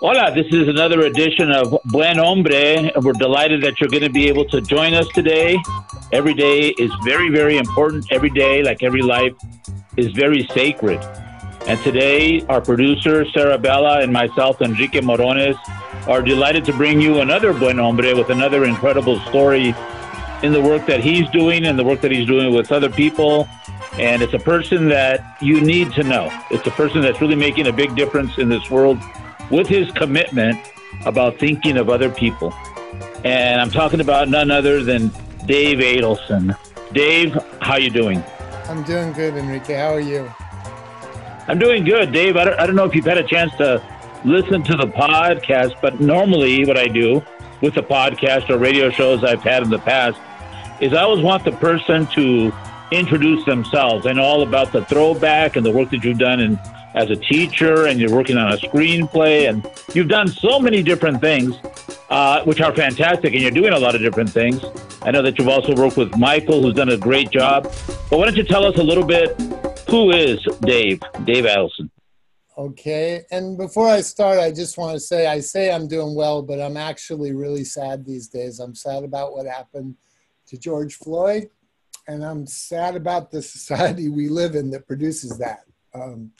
Hola, this is another edition of Buen Hombre. We're delighted that you're going to be able to join us today. Every day is very, very important. Every day, like every life, is very sacred. And today, our producer, Sarah Bella, and myself, Enrique Morones, are delighted to bring you another Buen Hombre with another incredible story in the work that he's doing and the work that he's doing with other people. And it's a person that you need to know. It's a person that's really making a big difference in this world with his commitment about thinking of other people. And I'm talking about none other than Dave Adelson. Dave, how you doing? I'm doing good, Enrique. How are you? I'm doing good, Dave. I don't, I don't know if you've had a chance to listen to the podcast, but normally what I do with the podcast or radio shows I've had in the past is I always want the person to introduce themselves. and all about the throwback and the work that you've done in, as a teacher, and you're working on a screenplay, and you've done so many different things, uh, which are fantastic, and you're doing a lot of different things. I know that you've also worked with Michael, who's done a great job. But why don't you tell us a little bit who is Dave, Dave Adelson? Okay. And before I start, I just want to say I say I'm doing well, but I'm actually really sad these days. I'm sad about what happened to George Floyd, and I'm sad about the society we live in that produces that. Um,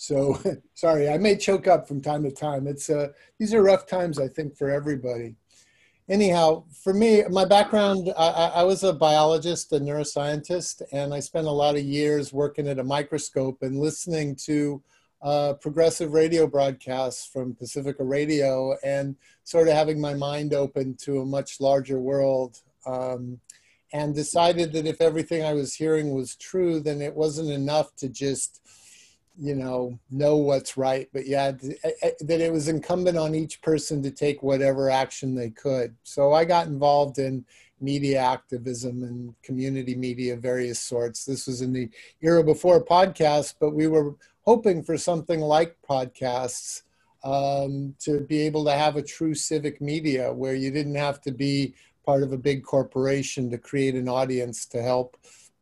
so sorry, I may choke up from time to time. It's uh, these are rough times, I think, for everybody anyhow, for me, my background, I, I, was a biologist, a neuroscientist, and I spent a lot of years working at a microscope and listening to uh, progressive radio broadcasts from Pacifica Radio and sort of having my mind open to a much larger world. Um, and decided that if everything I was hearing was true, then it wasn't enough to just you know know what's right but yeah that it was incumbent on each person to take whatever action they could. So i got involved in media activism and community media of various sorts. This was in the era before podcasts but we were hoping for something like podcasts um, to be able to have a true civic media where you didn't have to be part of a big corporation to create an audience to help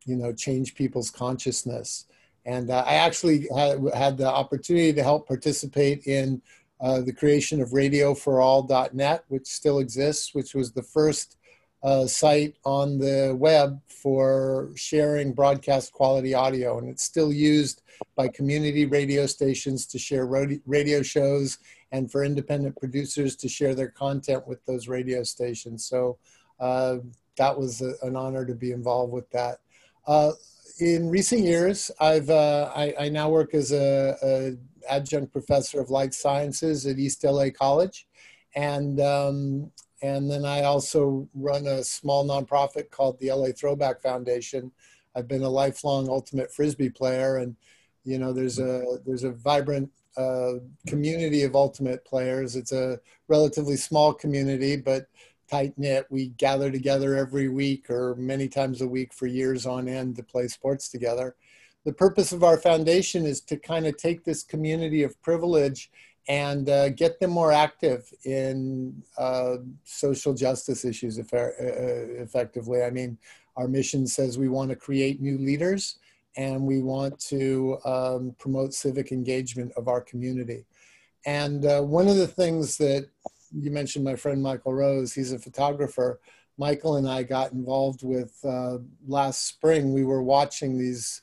you know change people's consciousness and uh, I actually had, had, the opportunity to help participate in uh, the creation of radioforall.net, which still exists, which was the first uh, site on the web for sharing broadcast quality audio. And it's still used by community radio stations to share radio shows and for independent producers to share their content with those radio stations. So uh, that was a, an honor to be involved with that. In recent years, I've uh, I, I, now work as a, a, adjunct professor of life sciences at East LA College, and um, and then I also run a small nonprofit called the LA Throwback Foundation. I've been a lifelong ultimate frisbee player, and you know there's a there's a vibrant uh, community of ultimate players. It's a relatively small community, but tight knit. We gather together every week or many times a week for years on end to play sports together. The purpose of our foundation is to kind of take this community of privilege and uh, get them more active in uh, social justice issues uh, effectively. I mean, our mission says we want to create new leaders and we want to um, promote civic engagement of our community. And uh, one of the things that you mentioned my friend Michael Rose. He's a photographer. Michael and I got involved with uh, last spring. We were watching these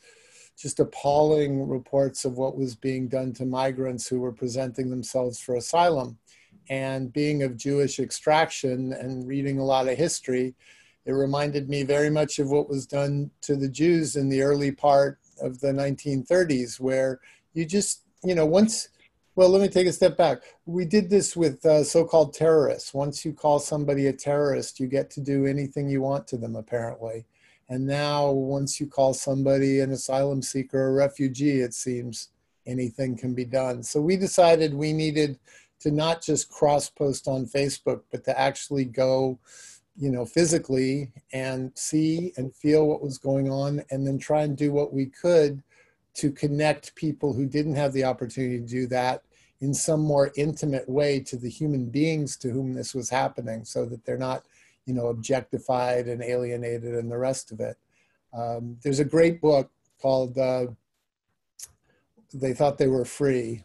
just appalling reports of what was being done to migrants who were presenting themselves for asylum. And being of Jewish extraction and reading a lot of history, it reminded me very much of what was done to the Jews in the early part of the 1930s, where you just, you know, once well, let me take a step back. We did this with uh, so called terrorists. Once you call somebody a terrorist, you get to do anything you want to them, apparently. And now, once you call somebody an asylum seeker or refugee, it seems anything can be done. So we decided we needed to not just cross post on Facebook, but to actually go, you know, physically and see and feel what was going on and then try and do what we could to connect people who didn't have the opportunity to do that in some more intimate way to the human beings to whom this was happening so that they're not you know objectified and alienated and the rest of it. Um, there's a great book called uh, they thought they were free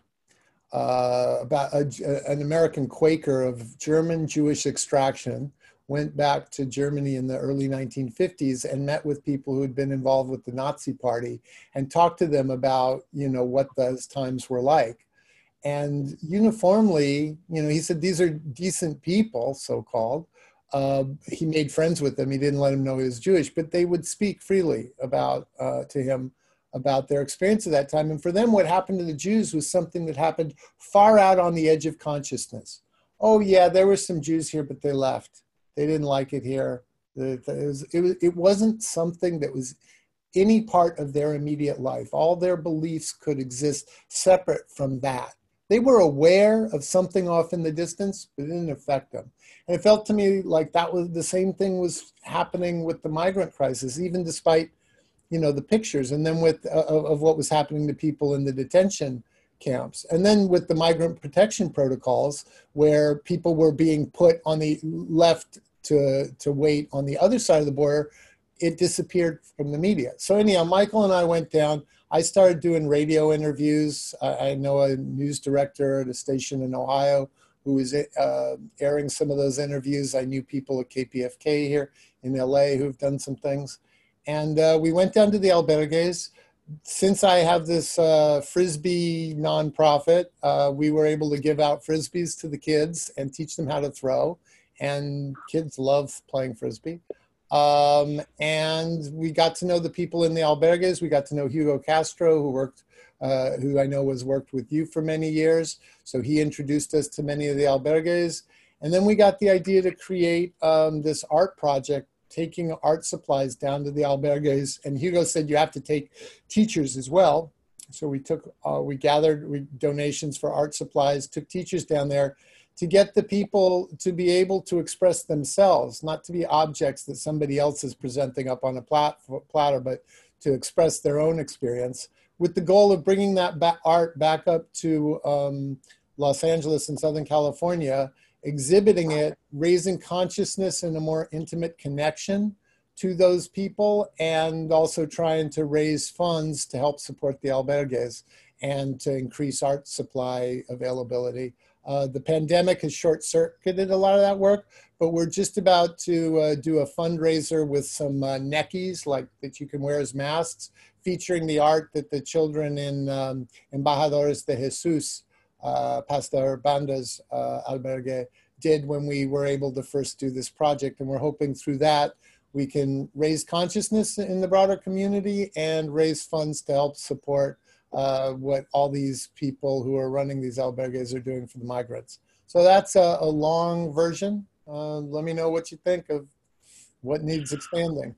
uh, about a, an American Quaker of German Jewish extraction went back to Germany in the early 1950s and met with people who had been involved with the Nazi Party and talked to them about, you know, what those times were like. And uniformly, you know, he said these are decent people, so called. Uh, he made friends with them. He didn't let them know he was Jewish, but they would speak freely about uh, to him about their experience of that time. And for them, what happened to the Jews was something that happened far out on the edge of consciousness. Oh yeah, there were some Jews here, but they left they didn't like it here. It, was, it, was, it wasn't something that was any part of their immediate life. All their beliefs could exist separate from that. They were aware of something off in the distance, but it didn't affect them. And it felt to me like that was the same thing was happening with the migrant crisis, even despite, you know, the pictures, and then with uh, of what was happening to people in the detention camps. And then with the migrant protection protocols, where people were being put on the left to, to wait on the other side of the border, it disappeared from the media. So, anyhow, Michael and I went down. I started doing radio interviews. I, I know a news director at a station in Ohio who was uh, airing some of those interviews. I knew people at KPFK here in LA who've done some things. And uh, we went down to the albergues since I have this uh, frisbee nonprofit, uh, we were able to give out frisbees to the kids and teach them how to throw. And kids love playing frisbee. Um, and we got to know the people in the albergues. We got to know Hugo Castro, who worked, uh, who I know was worked with you for many years. So he introduced us to many of the albergues. And then we got the idea to create um, this art project taking art supplies down to the albergues. And Hugo said you have to take teachers as well. So we took, uh, we gathered we, donations for art supplies, took teachers down there to get the people to be able to express themselves, not to be objects that somebody else is presenting up on a plat- platter, but to express their own experience with the goal of bringing that art back up to um, Los Angeles and Southern California exhibiting it, raising consciousness and a more intimate connection to those people, and also trying to raise funds to help support the albergues and to increase art supply availability. Uh, the pandemic has short circuited a lot of that work, but we're just about to uh, do a fundraiser with some uh, neckies like that you can wear as masks, featuring the art that the children in um, Embajadores de Jesus uh, Pastor Banda's uh, albergue did when we were able to first do this project. And we're hoping through that we can raise consciousness in the broader community and raise funds to help support uh, what all these people who are running these albergues are doing for the migrants. So that's a, a long version. Uh, let me know what you think of what needs expanding.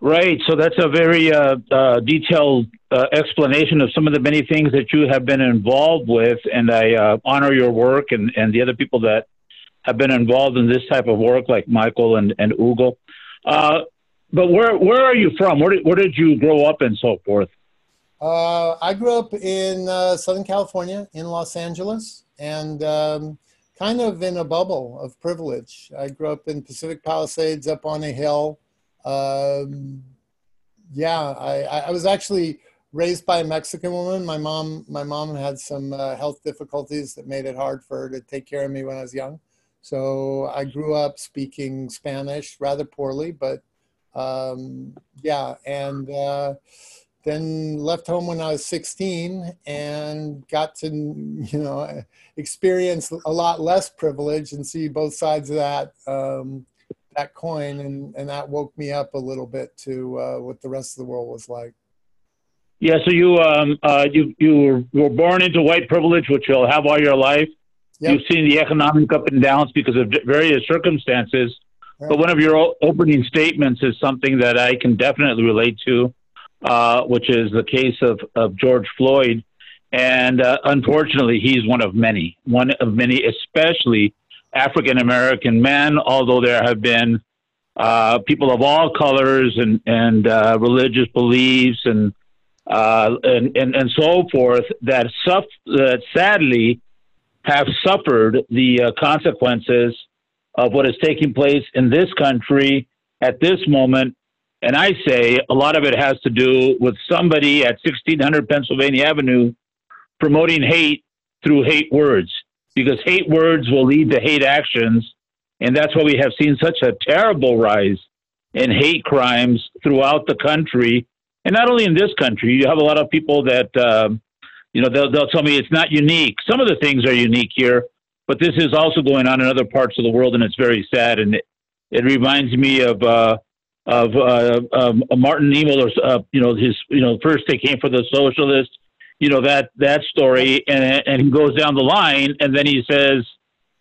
Right. So that's a very uh, uh, detailed uh, explanation of some of the many things that you have been involved with, and I uh, honor your work and, and the other people that have been involved in this type of work, like Michael and and Hugo. Uh, but where where are you from? Where did, where did you grow up and so forth? Uh, I grew up in Southern California, in Los Angeles, and um, kind of in a bubble of privilege. I grew up in Pacific Palisades, up on a hill. Um, yeah, I, I was actually raised by a Mexican woman. My mom, my mom had some uh, health difficulties that made it hard for her to take care of me when I was young. So I grew up speaking Spanish rather poorly, but um, yeah, and uh, then left home when I was 16 and got to, you know, experience a lot less privilege and see both sides of that. Um, that coin, and and that woke me up a little bit to uh, what the rest of the world was like. Yeah, so you um uh you you were born into white privilege, which you'll have all your life. Yep. You've seen the economic up and downs because of various circumstances. Right. But one of your opening statements is something that I can definitely relate to, uh, which is the case of, of George Floyd. And uh, unfortunately, he's one of many, one of many, especially African American men, although there have been uh, people of all colors and and uh, religious beliefs and, uh, and and and so forth that suff- that sadly have suffered the uh, consequences of what is taking place in this country at this moment. And I say a lot of it has to do with somebody at 1600 Pennsylvania Avenue promoting hate through hate words because hate words will lead to hate actions. And that's why we have seen such a terrible rise in hate crimes throughout the country. And not only in this country, you have a lot of people that, um, you know, they'll, they'll tell me it's not unique. Some of the things are unique here, but this is also going on in other parts of the world, and it's very sad. And it, it reminds me of, uh, of uh, um, Martin Niemöller, uh, you know, his, you know, first they came for the socialists, you know, that, that story, and, and he goes down the line, and then he says,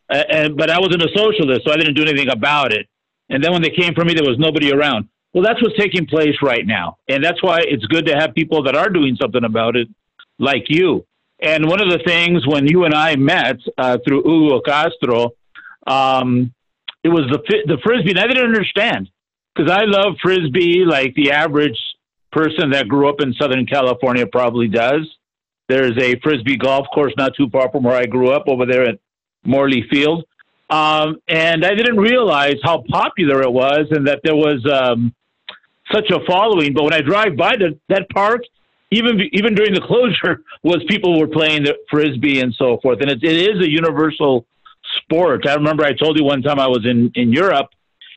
uh, and, but I wasn't a socialist, so I didn't do anything about it. And then when they came for me, there was nobody around. Well, that's what's taking place right now. And that's why it's good to have people that are doing something about it, like you. And one of the things when you and I met uh, through Hugo Castro, um, it was the the frisbee. And I didn't understand because I love frisbee like the average person that grew up in Southern California probably does. There's a frisbee golf course not too far from where I grew up over there at Morley Field. Um, and I didn't realize how popular it was and that there was um, such a following. But when I drive by the, that park, even even during the closure, was people were playing the frisbee and so forth. And it, it is a universal sport. I remember I told you one time I was in in Europe,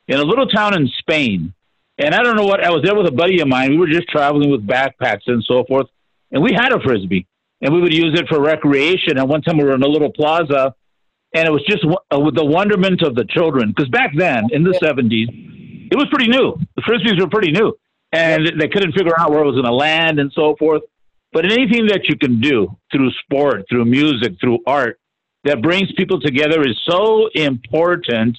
in a little town in Spain, and I don't know what I was there with a buddy of mine. We were just traveling with backpacks and so forth, and we had a frisbee, and we would use it for recreation. And one time we were in a little plaza and it was just uh, with the wonderment of the children. Because back then, in the seventies, it was pretty new. The frisbees were pretty new, and they couldn't figure out where it was going to land and so forth. But anything that you can do through sport, through music, through art, that brings people together is so important,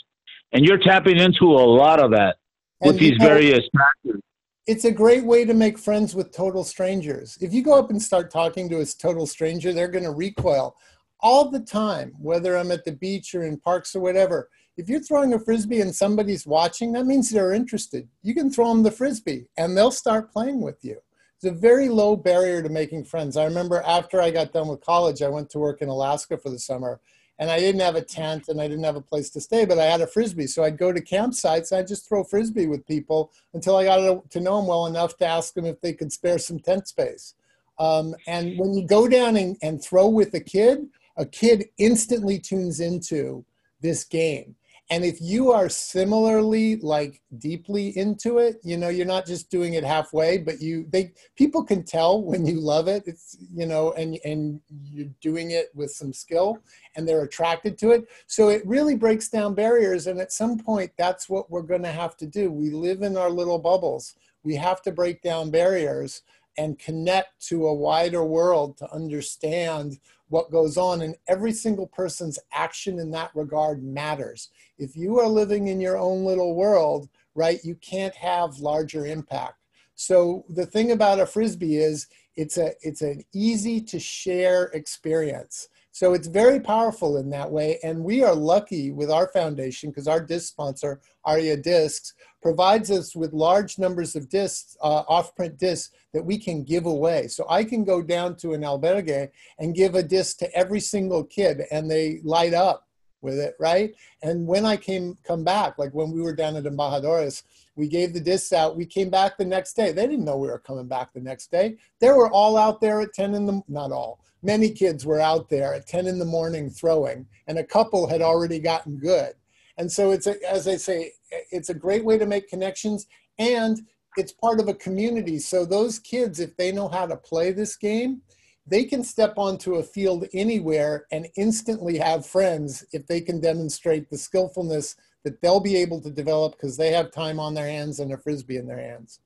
and you're tapping into a lot of that with these know, various factors. It's a great way to make friends with total strangers. If you go up and start talking to a total stranger, they're going to recoil all the time, whether I'm at the beach or in parks or whatever. If you're throwing a frisbee and somebody's watching, that means they're interested. You can throw them the frisbee and they'll start playing with you. It's a very low barrier to making friends. I remember after I got done with college, I went to work in Alaska for the summer and I didn't have a tent and I didn't have a place to stay, but I had a frisbee. So I'd go to campsites and I'd just throw frisbee with people until I got to know them well enough to ask them if they could spare some tent space. Um, and when you go down and, and throw with a kid, a kid instantly tunes into this game and if you are similarly like deeply into it you know you're not just doing it halfway but you they people can tell when you love it. It's you know and and you're doing it with some skill and they're attracted to it. So it really breaks down barriers. And at some point that's what we're going to have to do. We live in our little bubbles. We have to break down barriers and connect to a wider world to understand what goes on, and every single person's action in that regard matters. If you are living in your own little world, right, you can't have larger impact. So the thing about a frisbee is it's a it's an easy to share experience. So it's very powerful in that way. And we are lucky with our foundation because our disc sponsor, Aria Discs, provides us with large numbers of discs, uh, off-print discs that we can give away. So I can go down to an albergue and give a disc to every single kid and they light up with it, right? And when I came come back, like when we were down at Embajadores, we gave the discs out. We came back the next day. They didn't know we were coming back the next day. They were all out there at 10 in the not all. Many kids were out there at 10 in the morning throwing, and a couple had already gotten good. And so it's a, as I say, it's a great way to make connections and it's part of a community. So those kids, if they know how to play this game, they can step onto a field anywhere and instantly have friends if they can demonstrate the skillfulness that they'll be able to develop because they have time on their hands and a frisbee in their hands.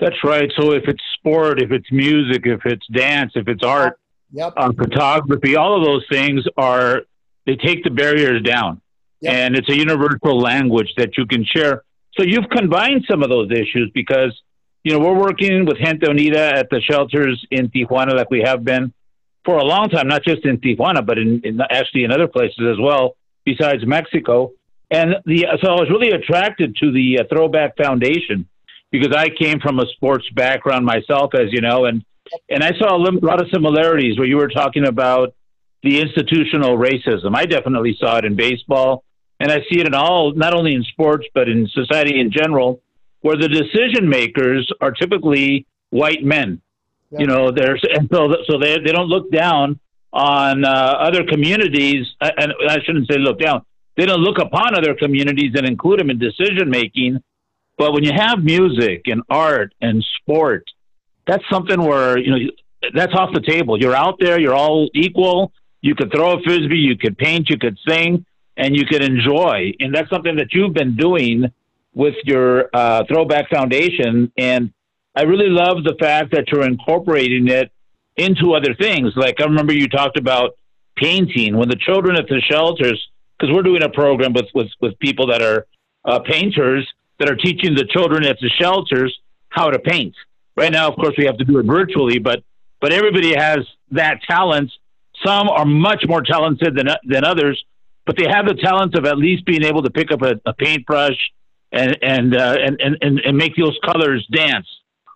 That's right. So if it's sport, if it's music, if it's dance, if it's art, yep. Uh, photography, all of those things are they take the barriers down, yep. and it's a universal language that you can share. So you've combined some of those issues because you know we're working with Gente Unida at the shelters in Tijuana, like we have been for a long time, not just in Tijuana, but in, in actually in other places as well, besides Mexico. And the so I was really attracted to the uh, Throwback Foundation because I came from a sports background myself, as you know, and and I saw a lot of similarities where you were talking about the institutional racism. I definitely saw it in baseball, and I see it in all, not only in sports but in society in general, where the decision makers are typically white men. You know, there's and so so they they don't look down on uh, other communities, and I shouldn't say look down. They don't look upon other communities and include them in decision making. But when you have music and art and sport, that's something where you know that's off the table. You're out there, you're all equal. You could throw a frisbee, you could paint, you could sing, and you could enjoy. And that's something that you've been doing with your uh, Throwback Foundation. And I really love the fact that you're incorporating it into other things. Like I remember you talked about painting when the children at the shelters, because we're doing a program with, with, with people that are uh, painters that are teaching the children at the shelters how to paint. Right now, of course, we have to do it virtually, but but everybody has that talent. Some are much more talented than than others, but they have the talent of at least being able to pick up a, a paintbrush and and, uh, and and and make those colors dance.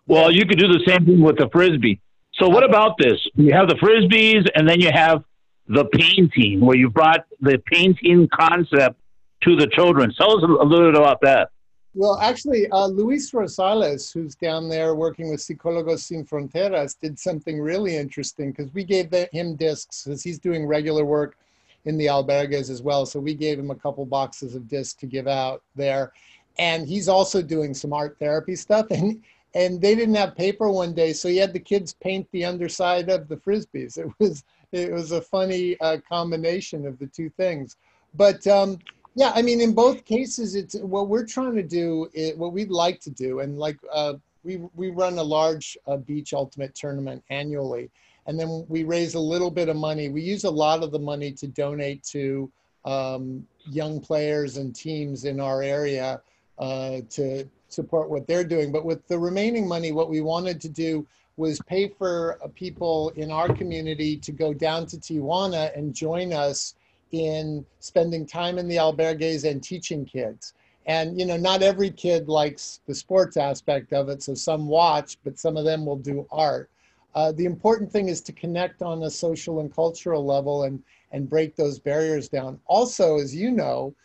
Well, you could do the same thing with the frisbee. So, what about this? You have the frisbees, and then you have the painting, where you brought the painting concept to the children. Tell us a little bit about that. Well, actually, uh, Luis Rosales, who's down there working with Psicólogos Sin Fronteras, did something really interesting because we gave the, him discs because he's doing regular work in the albergues as well. So we gave him a couple boxes of discs to give out there. And he's also doing some art therapy stuff. And and they didn't have paper one day, so he had the kids paint the underside of the frisbees. It was it was a funny uh, combination of the two things. But um, yeah, I mean, in both cases, it's what we're trying to do. It, what we'd like to do, and like uh, we we run a large uh, beach ultimate tournament annually, and then we raise a little bit of money. We use a lot of the money to donate to um, young players and teams in our area uh, to support what they're doing. But with the remaining money, what we wanted to do was pay for uh, people in our community to go down to Tijuana and join us in spending time in the albergues and teaching kids. And you know, not every kid likes the sports aspect of it, so some watch, but some of them will do art. Uh, the important thing is to connect on a social and cultural level and and break those barriers down. Also, as you know,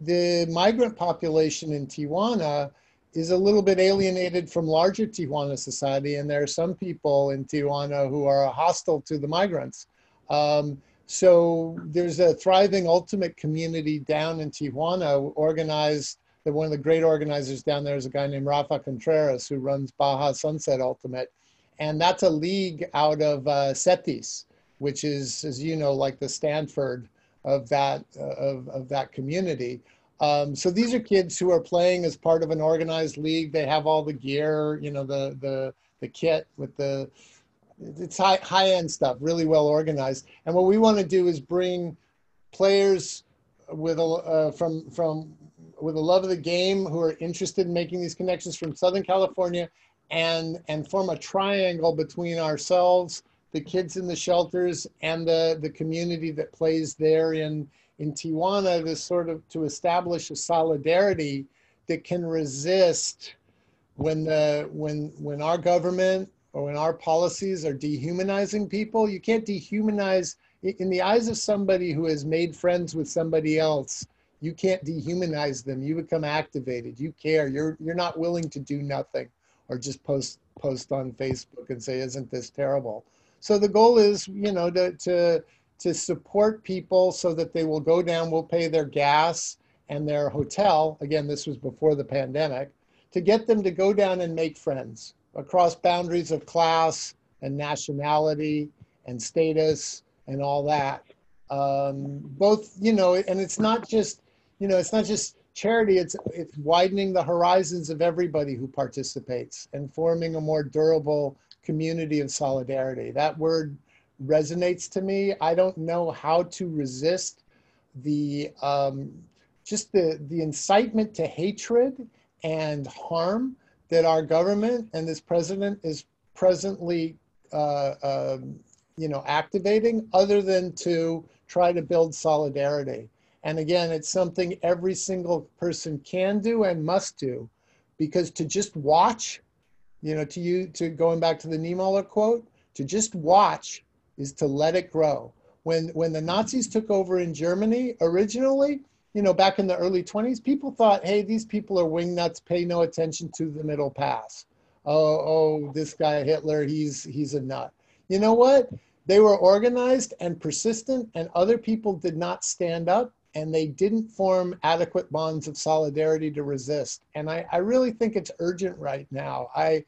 the migrant population in Tijuana is a little bit alienated from larger Tijuana society, and there are some people in Tijuana who are hostile to the migrants. Um, so there's a thriving ultimate community down in Tijuana organized. That one of the great organizers down there is a guy named Rafa Contreras who runs Baja Sunset Ultimate, and that's a league out of uh, which is, as you know, like the Stanford of that uh, of, of that community. Um, so these are kids who are playing as part of an organized league. They have all the gear, you know, the the the kit with the it's high high end stuff, really well organized. And what we want to do is bring players with a uh, from from with a love of the game who are interested in making these connections from Southern California and and form a triangle between ourselves, the kids in the shelters, and the the community that plays there in in Tijuana to sort of to establish a solidarity that can resist when the when when our government or when our policies are dehumanizing people. You can't dehumanize in the eyes of somebody who has made friends with somebody else. You can't dehumanize them. You become activated. You care. You're you're not willing to do nothing or just post post on Facebook and say, "Isn't this terrible?" So the goal is, you know, to to to support people so that they will go down, we'll pay their gas and their hotel. Again, this was before the pandemic, to get them to go down and make friends across boundaries of class and nationality and status and all that. Um, both, you know, and it's not just, you know, it's not just charity, it's, it's widening the horizons of everybody who participates and forming a more durable community of solidarity. That word resonates to me. I don't know how to resist the um, just the the incitement to hatred and harm that our government and this president is presently uh, um, you know activating other than to try to build solidarity and again it's something every single person can do and must do because to just watch you know to you to going back to the Niemöller quote to just watch is to let it grow. When, when the Nazis took over in Germany originally, you know, back in the early 20s, people thought, hey, these people are wingnuts, pay no attention to the middle pass. Oh, oh, this guy Hitler, he's he's a nut. You know what? they were organized and persistent, and other people did not stand up and they didn't form adequate bonds of solidarity to resist. And I, I really think it's urgent right now. I,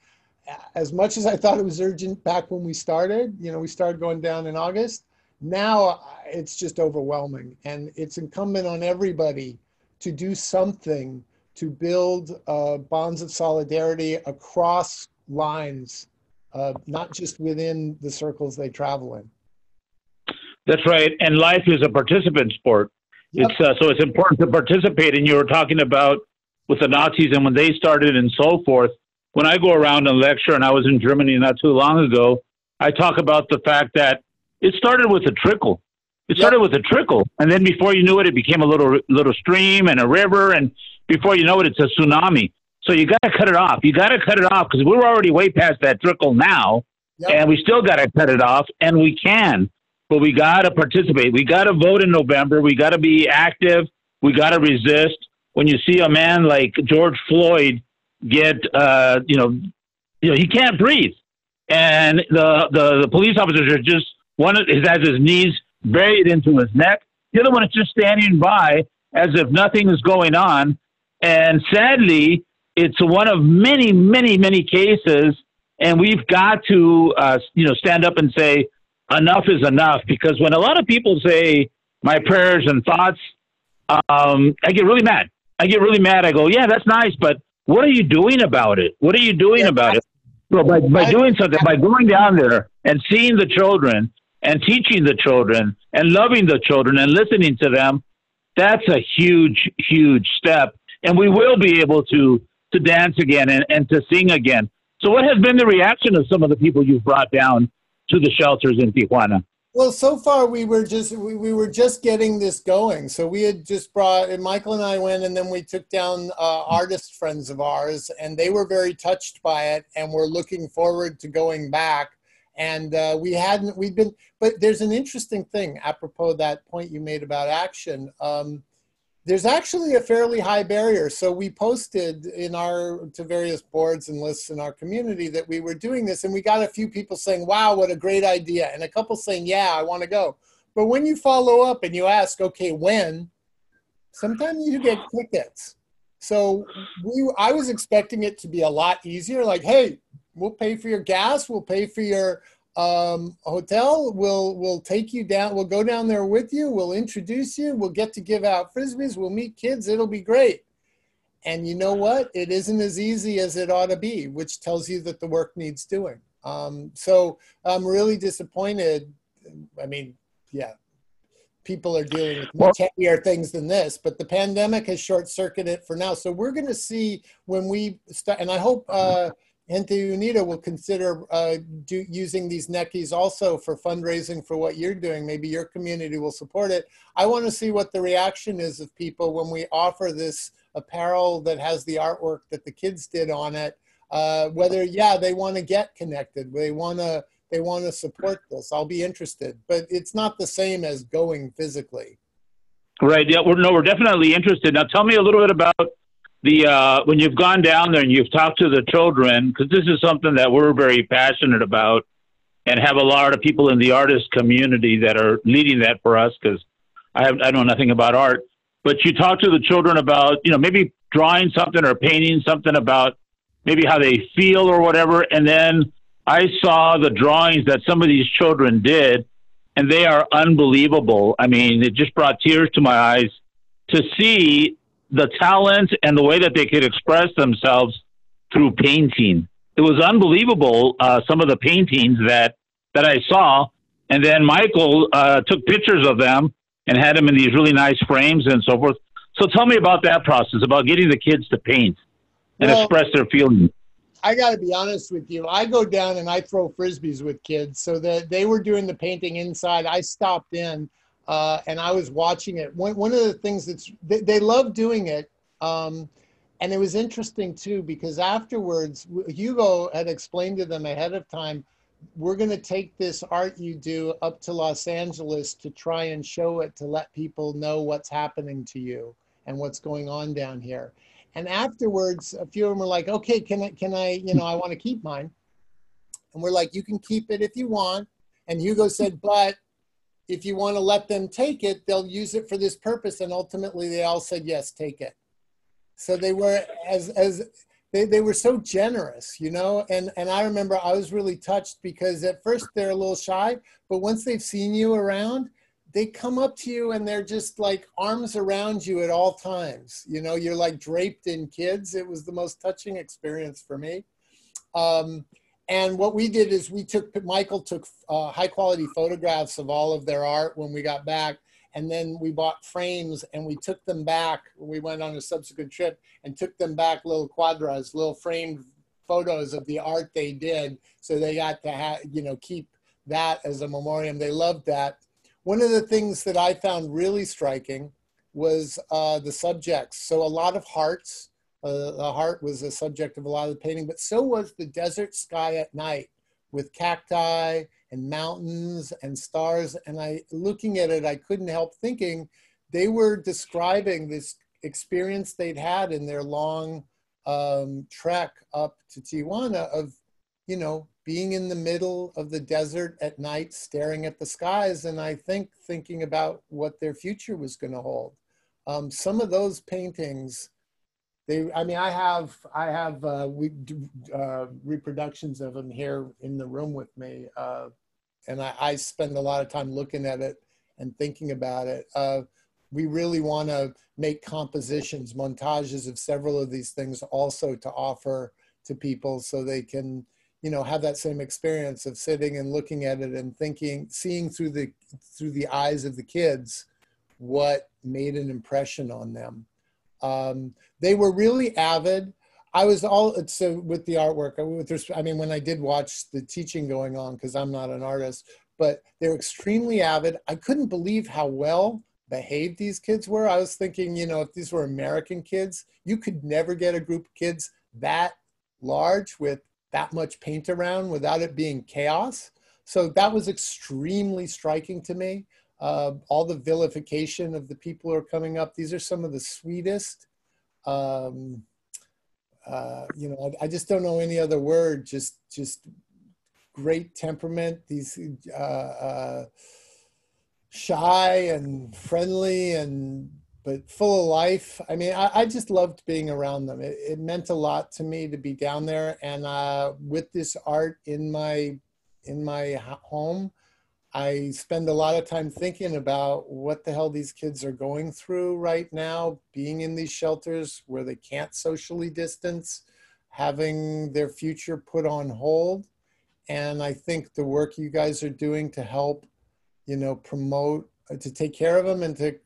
as much as I thought it was urgent back when we started, you know, we started going down in August. Now it's just overwhelming, and it's incumbent on everybody to do something to build uh, bonds of solidarity across lines, uh, not just within the circles they travel in. That's right. And life is a participant sport. Yep. It's uh, so it's important to participate. And you were talking about with the Nazis and when they started and so forth. When I go around and lecture, and I was in Germany not too long ago, I talk about the fact that it started with a trickle. It started yep. with a trickle, and then before you knew it, it became a little little stream and a river, and before you know it, it's a tsunami. So you got to cut it off. You got to cut it off because we're already way past that trickle now, yep. and we still got to cut it off, and we can. But we got to participate. We got to vote in November. We got to be active. We got to resist. When you see a man like George Floyd get, uh, you know, you know, he can't breathe, and the the, the police officers are just one is has his knees buried into his neck. The other one is just standing by as if nothing is going on. And sadly, it's one of many, many, many cases. And we've got to, uh, you know, stand up and say, enough is enough. Because when a lot of people say my prayers and thoughts, um, I get really mad. I get really mad. I go, yeah, that's nice, but what are you doing about it? What are you doing yeah, about it? So by, by doing something, by going down there and seeing the children and teaching the children and loving the children and listening to them, that's a huge, huge step. And we will be able to to dance again and, and to sing again. So what has been the reaction of some of the people you've brought down to the shelters in Tijuana? Well, so far we were just we, we were just getting this going. So we had just brought and Michael and I went, and then we took down uh, artist friends of ours, and they were very touched by it, and we're looking forward to going back and uh, we hadn't we'd been but there's an interesting thing apropos that point you made about action. Um, there's actually a fairly high barrier. So we posted in our to various boards and lists in our community that we were doing this and we got a few people saying wow what a great idea and a couple saying yeah i want to go. But when you follow up and you ask okay when? sometimes you get crickets so we i was expecting it to be a lot easier like hey We'll pay for your gas. We'll pay for your um, hotel. We'll we'll take you down. We'll go down there with you. We'll introduce you. We'll get to give out frisbees. We'll meet kids. It'll be great. And you know what? It isn't as easy as it ought to be, which tells you that the work needs doing. Um, so I'm really disappointed. I mean, yeah, people are dealing with much heavier things than this, but the pandemic has short circuited for now. So we're going to see when we start, and I hope uh, Gente Unida will consider uh, do, using these neckies also for fundraising for what you're doing. Maybe your community will support it. I want to see what the reaction is of people when we offer this apparel that has the artwork that the kids did on it. Uh, whether yeah they want to get connected, they want to they want to support this. I'll be interested, but it's not the same as going physically. Right. Yeah. We're, no, we're definitely interested. Now, tell me a little bit about the uh, when you've gone down there and you've talked to the children, because this is something that we're very passionate about, and have a lot of people in the artist community that are leading that for us. Because I have I know nothing about art, but you talk to the children about you know maybe drawing something or painting something about maybe how they feel or whatever, and then I saw the drawings that some of these children did, and they are unbelievable. I mean, it just brought tears to my eyes to see the talent and the way that they could express themselves through painting. It was unbelievable. Uh, some of the paintings that that I saw, and then Michael uh, took pictures of them and had them in these really nice frames and so forth. So tell me about that process, about getting the kids to paint and well, express their feelings. I got to be honest with you. I go down and I throw frisbees with kids, so that they were doing the painting inside. I stopped in uh, and I was watching it. One, one of the things that's they, they love doing it, um, and it was interesting too because afterwards Hugo had explained to them ahead of time, we're going to take this art you do up to Los Angeles to try and show it to let people know what's happening to you and what's going on down here. And afterwards, a few of them were like, "Okay, can I? Can I? You know, I want to keep mine." And we're like, "You can keep it if you want." And Hugo said, but if you want to let them take it, they'll use it for this purpose. And ultimately, they all said, yes, take it. So they were as as they, they were so generous, you know. And and I remember I was really touched because at first they're a little shy, but once they've seen you around, they come up to you and they're just like arms around you at all times. You know, you're like draped in kids. It was the most touching experience for me. Um, and what we did is we took Michael took uh, high quality photographs of all of their art when we got back, and then we bought frames and we took them back. We went on a subsequent trip and took them back little quadras, little framed photos of the art they did, so they got to have you know keep that as a memoriam. They loved that. One of the things that I found really striking was uh, the subjects. So a lot of hearts uh, the heart was the subject of a lot of the painting, but so was the desert sky at night with cacti and mountains and stars. And I, looking at it, I couldn't help thinking they were describing this experience they'd had in their long um, trek up to Tijuana of, you know, being in the middle of the desert at night, staring at the skies, and I think thinking about what their future was going to hold. Um, some of those paintings they i mean i have i have uh, we do, uh, reproductions of them here in the room with me uh, and I, I, spend a lot of time looking at it and thinking about it. Uh, we really want to make compositions montages of several of these things also to offer to people so they can you know have that same experience of sitting and looking at it and thinking seeing through the through the eyes of the kids what made an impression on them um, they were really avid. I was all so with the artwork. With this, I mean, when I did watch the teaching going on, because I'm not an artist, but they're extremely avid. I couldn't believe how well behaved these kids were. I was thinking, you know, if these were American kids, you could never get a group of kids that large with that much paint around without it being chaos. So that was extremely striking to me uh, all the vilification of the people who are coming up. These are some of the sweetest. Um, uh, you know, I, I, just don't know any other word. Just, just great temperament. These uh, uh shy and friendly and but full of life. I mean, I, I just loved being around them. It, it, meant a lot to me to be down there and uh, with this art in my in my home. I spend a lot of time thinking about what the hell these kids are going through right now, being in these shelters where they can't socially distance, having their future put on hold. And I think the work you guys are doing to help, you know, promote, uh, to take care of them and to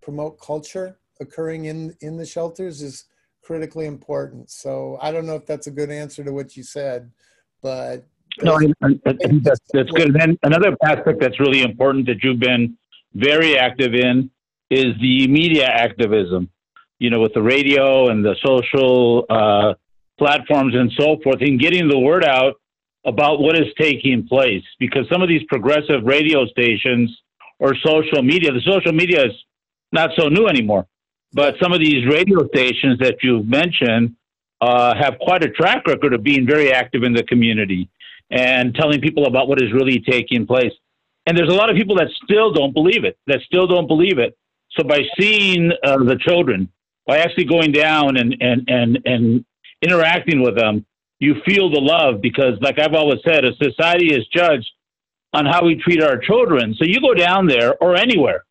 promote culture occurring in, in the shelters is critically important. So I don't know if that's a good answer to what you said, but no, I, I, think that's, that's good. And then another aspect that's really important that you've been very active in is the media activism. You know, with the radio and the social uh, platforms and so forth, and getting the word out about what is taking place. Because some of these progressive radio stations or social media, the social media is not so new anymore. But some of these radio stations that you've mentioned uh, have quite a track record of being very active in the community and telling people about what is really taking place. And there's a lot of people that still don't believe it, that still don't believe it. So by seeing uh, the children, by actually going down and, and, and, and interacting with them, you feel the love because, like I've always said, a society is judged on how we treat our children. So you go down there or anywhere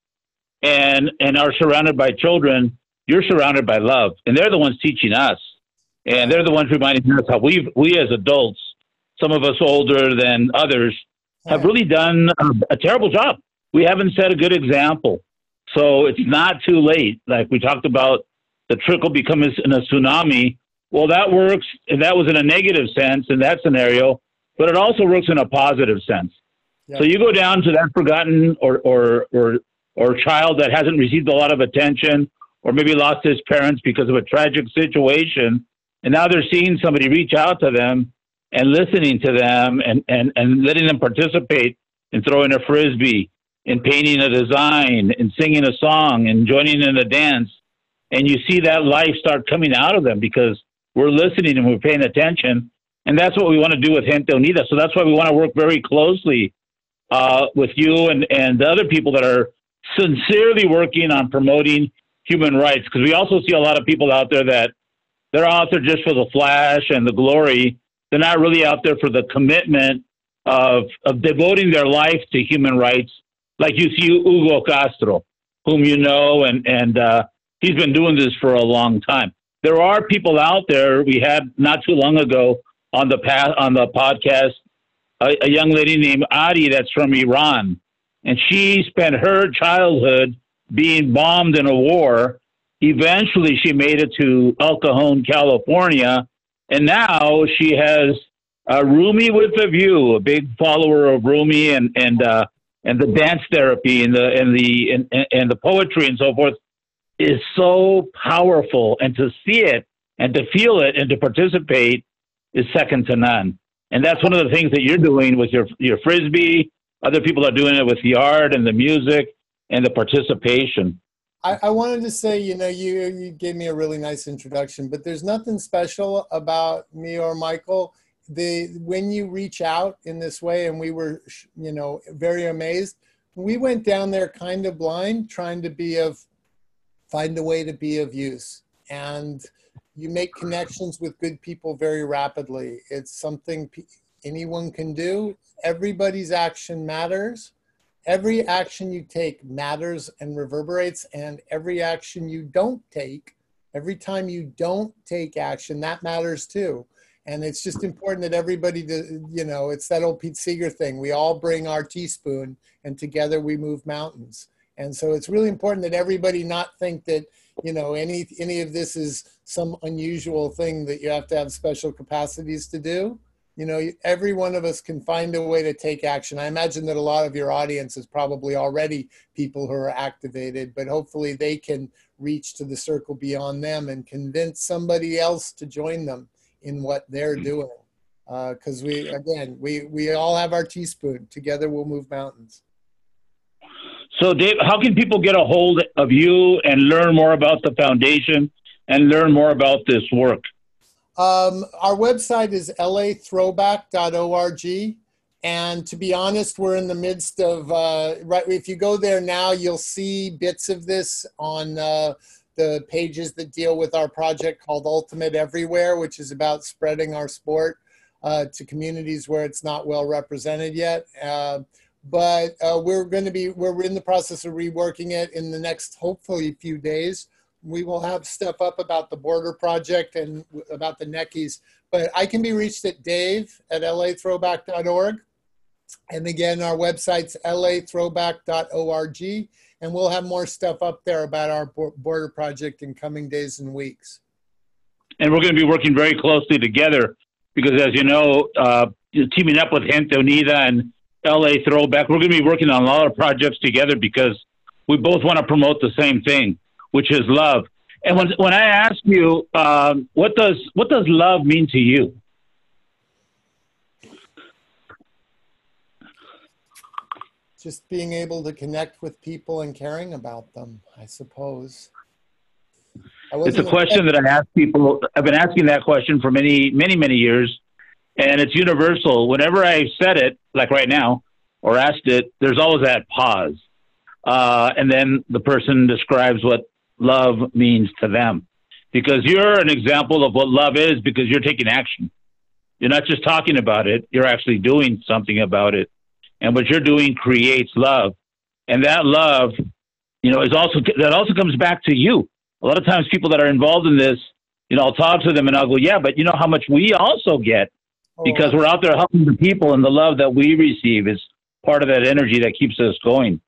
and, and are surrounded by children, you're surrounded by love. And they're the ones teaching us. And they're the ones reminding us how we we as adults some of us older than others, have really done a, a terrible job. We haven't set a good example. So it's not too late. Like we talked about the trickle becoming in a tsunami. Well, that works. And that was in a negative sense in that scenario, but it also works in a positive sense. Yeah. So you go down to that forgotten or, or, or, or child that hasn't received a lot of attention or maybe lost his parents because of a tragic situation. And now they're seeing somebody reach out to them and listening to them and, and, and letting them participate in throwing a frisbee, in painting a design, in singing a song, and joining in a dance. And you see that life start coming out of them because we're listening and we're paying attention. And that's what we want to do with Gente Unida. So that's why we want to work very closely uh, with you and, and the other people that are sincerely working on promoting human rights. Because we also see a lot of people out there that they're out there just for the flash and the glory. They're not really out there for the commitment of, of devoting their life to human rights. Like you see Hugo Castro, whom you know, and, and uh, he's been doing this for a long time. There are people out there. We had not too long ago on the path, on the podcast a, a young lady named Adi that's from Iran, and she spent her childhood being bombed in a war. Eventually, she made it to El Cajon, California, and now she has uh, Rumi with a View, a big follower of Rumi and and uh, and the dance therapy and the and the and, and the poetry and so forth is so powerful, and to see it and to feel it and to participate is second to none. And that's one of the things that you're doing with your your frisbee. Other people are doing it with the art and the music and the participation. I, I wanted to say, you know, you you gave me a really nice introduction, but there's nothing special about me or Michael. The when you reach out in this way, and we were, you know, very amazed. We went down there kind of blind, trying to be of, find a way to be of use, and you make connections with good people very rapidly. It's something anyone can do. Everybody's action matters. Every action you take matters and reverberates, and every action you don't take, every time you don't take action, that matters too. And it's just important that everybody, do, you know, it's that old Pete Seeger thing. We all bring our teaspoon, and together we move mountains. And so it's really important that everybody not think that you know any any of this is some unusual thing that you have to have special capacities to do you know every one of us can find a way to take action i imagine that a lot of your audience is probably already people who are activated but hopefully they can reach to the circle beyond them and convince somebody else to join them in what they're mm-hmm. doing because uh, we again we we all have our teaspoon together we'll move mountains so, Dave, how can people get a hold of you and learn more about the foundation and learn more about this work? Um, our website is lathrowback.org. And to be honest, we're in the midst of, uh, right, if you go there now, you'll see bits of this on uh, the pages that deal with our project called Ultimate Everywhere, which is about spreading our sport uh, to communities where it's not well represented yet. Uh, but uh, we're going to be we're in the process of reworking it in the next hopefully few days we will have stuff up about the border project and about the neckies but i can be reached at dave at lathrowback.org and again our website's lathrowback.org and we'll have more stuff up there about our border project in coming days and weeks. And we're going to be working very closely together because as you know uh, teaming up with gente unida and LA Throwback. We're going to be working on a lot of projects together because we both want to promote the same thing, which is love. And when when I ask you, um, what does what does love mean to you? Just being able to connect with people and caring about them, I suppose. It's a question that I ask people. I've been asking that question for many, many, many years and it's universal. Whenever I said it, like right now, or asked it, there's always that pause. Uh, and then the person describes what love means to them. Because you're an example of what love is because you're taking action. You're not just talking about it, you're actually doing something about it. And what you're doing creates love. And that love, you know, is also, that also comes back to you. A lot of times people that are involved in this, you know, I'll talk to them and I'll go, yeah, but you know how much we also get oh, because we're out there helping the people and the love that we receive is part of that energy that keeps us going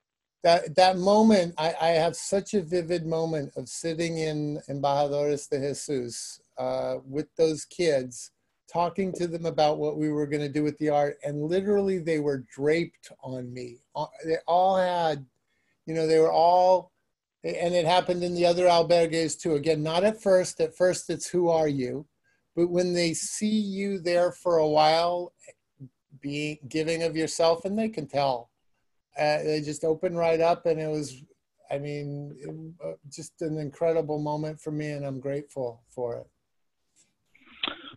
that that moment I, I have such a vivid moment of sitting in embajadores de jesus uh, with those kids talking to them about what we were going to do with the art and literally they were draped on me. They all had you know they were all and it happened in the other albergues too. Again not at first at first it's who are you but when they see you there for a while, being giving of yourself, and they can tell, uh, they just opened right up, and it was, I mean, it, uh, just an incredible moment for me, and I'm grateful for it.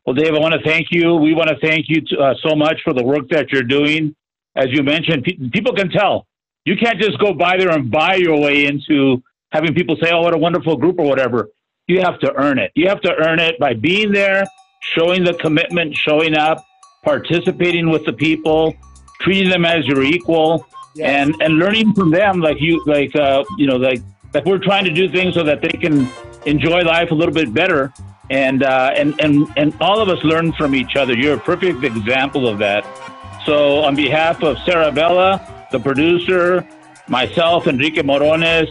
Well, Dave, I want to thank you. We want to thank you to, uh, so much for the work that you're doing as you mentioned, pe- people can tell. You can't just go by there and buy your way into having people say, "Oh, what a wonderful group" or whatever. You have to earn it. You have to earn it by being there, showing the commitment, showing up, participating with the people, treating them as your equal, Yes. and and learning from them, like you, like uh, you know, like like we're trying to do things so that they can enjoy life a little bit better, and uh, and and and all of us learn from each other. You're a perfect example of that. So, on behalf of Sarah Bella, the producer, myself, Enrique Morones,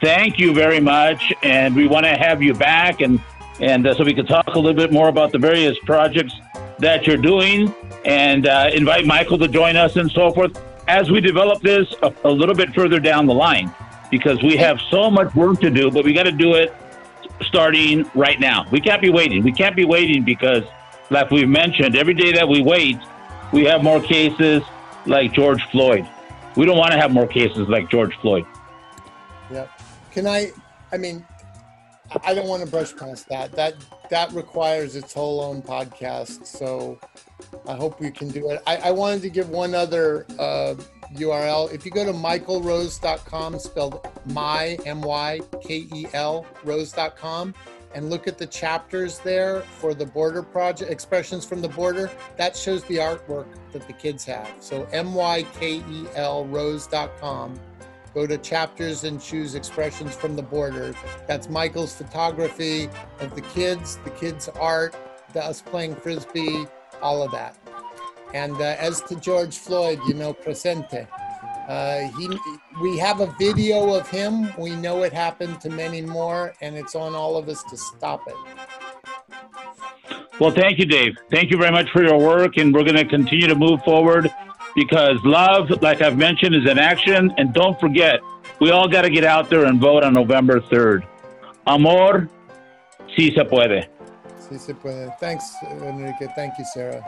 thank you very much, and we want to have you back, and and uh, so we can talk a little bit more about the various projects that you're doing, and uh, invite Michael to join us and so forth as we develop this a, a little bit further down the line, because we have so much work to do, but we got to do it starting right now. We can't be waiting. We can't be waiting because, like we've mentioned, every day that we wait, we have more cases like George Floyd. We don't want to have more cases like George Floyd. Yep. Can I? I mean, I don't want to brush past that. That that requires its whole own podcast. So I hope we can do it. I, I wanted to give one other uh, URL. If you go to mykelrose.com, spelled my M Y K E L rose.com, and look at the chapters there for the border project expressions from the border, that shows the artwork that the kids have. So M Y K E L rose.com go to chapters and choose expressions from the border. That's Michael's photography of the kids, the kids' art, the us playing frisbee, all of that. And uh, as to George Floyd, you know, presente. Uh, he, we have a video of him. We know it happened to many more, and it's on all of us to stop it. Well, thank you, Dave. Thank you very much for your work, and we're going to continue to move forward because love, like I've mentioned, is an action. And don't forget, we all got to get out there and vote on November 3rd. Amor, si se puede. Sí se puede. Thanks, Enrique. Thank you, Sarah.